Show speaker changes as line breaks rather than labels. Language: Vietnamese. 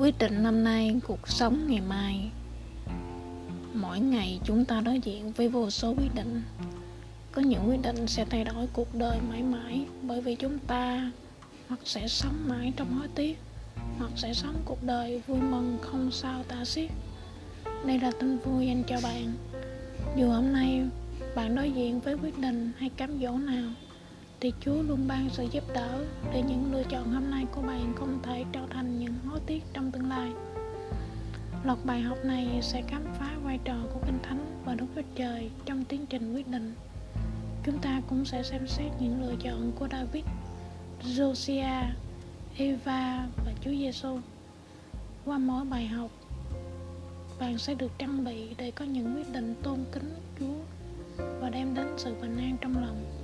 quyết định năm nay, cuộc sống ngày mai. Mỗi ngày chúng ta đối diện với vô số quyết định. Có những quyết định sẽ thay đổi cuộc đời mãi mãi, bởi vì chúng ta hoặc sẽ sống mãi trong hối tiếc, hoặc sẽ sống cuộc đời vui mừng không sao tả xiết. Đây là tin vui dành cho bạn. Dù hôm nay bạn đối diện với quyết định hay cám dỗ nào, thì Chúa luôn ban sự giúp đỡ để những lựa chọn hôm nay của bạn không thể trở thành tiếc trong tương lai. Loạt bài học này sẽ khám phá vai trò của Kinh Thánh và Đức Chúa Trời trong tiến trình quyết định. Chúng ta cũng sẽ xem xét những lựa chọn của David, Josiah, Eva và Chúa Giêsu. Qua mỗi bài học, bạn sẽ được trang bị để có những quyết định tôn kính Chúa và đem đến sự bình an trong lòng.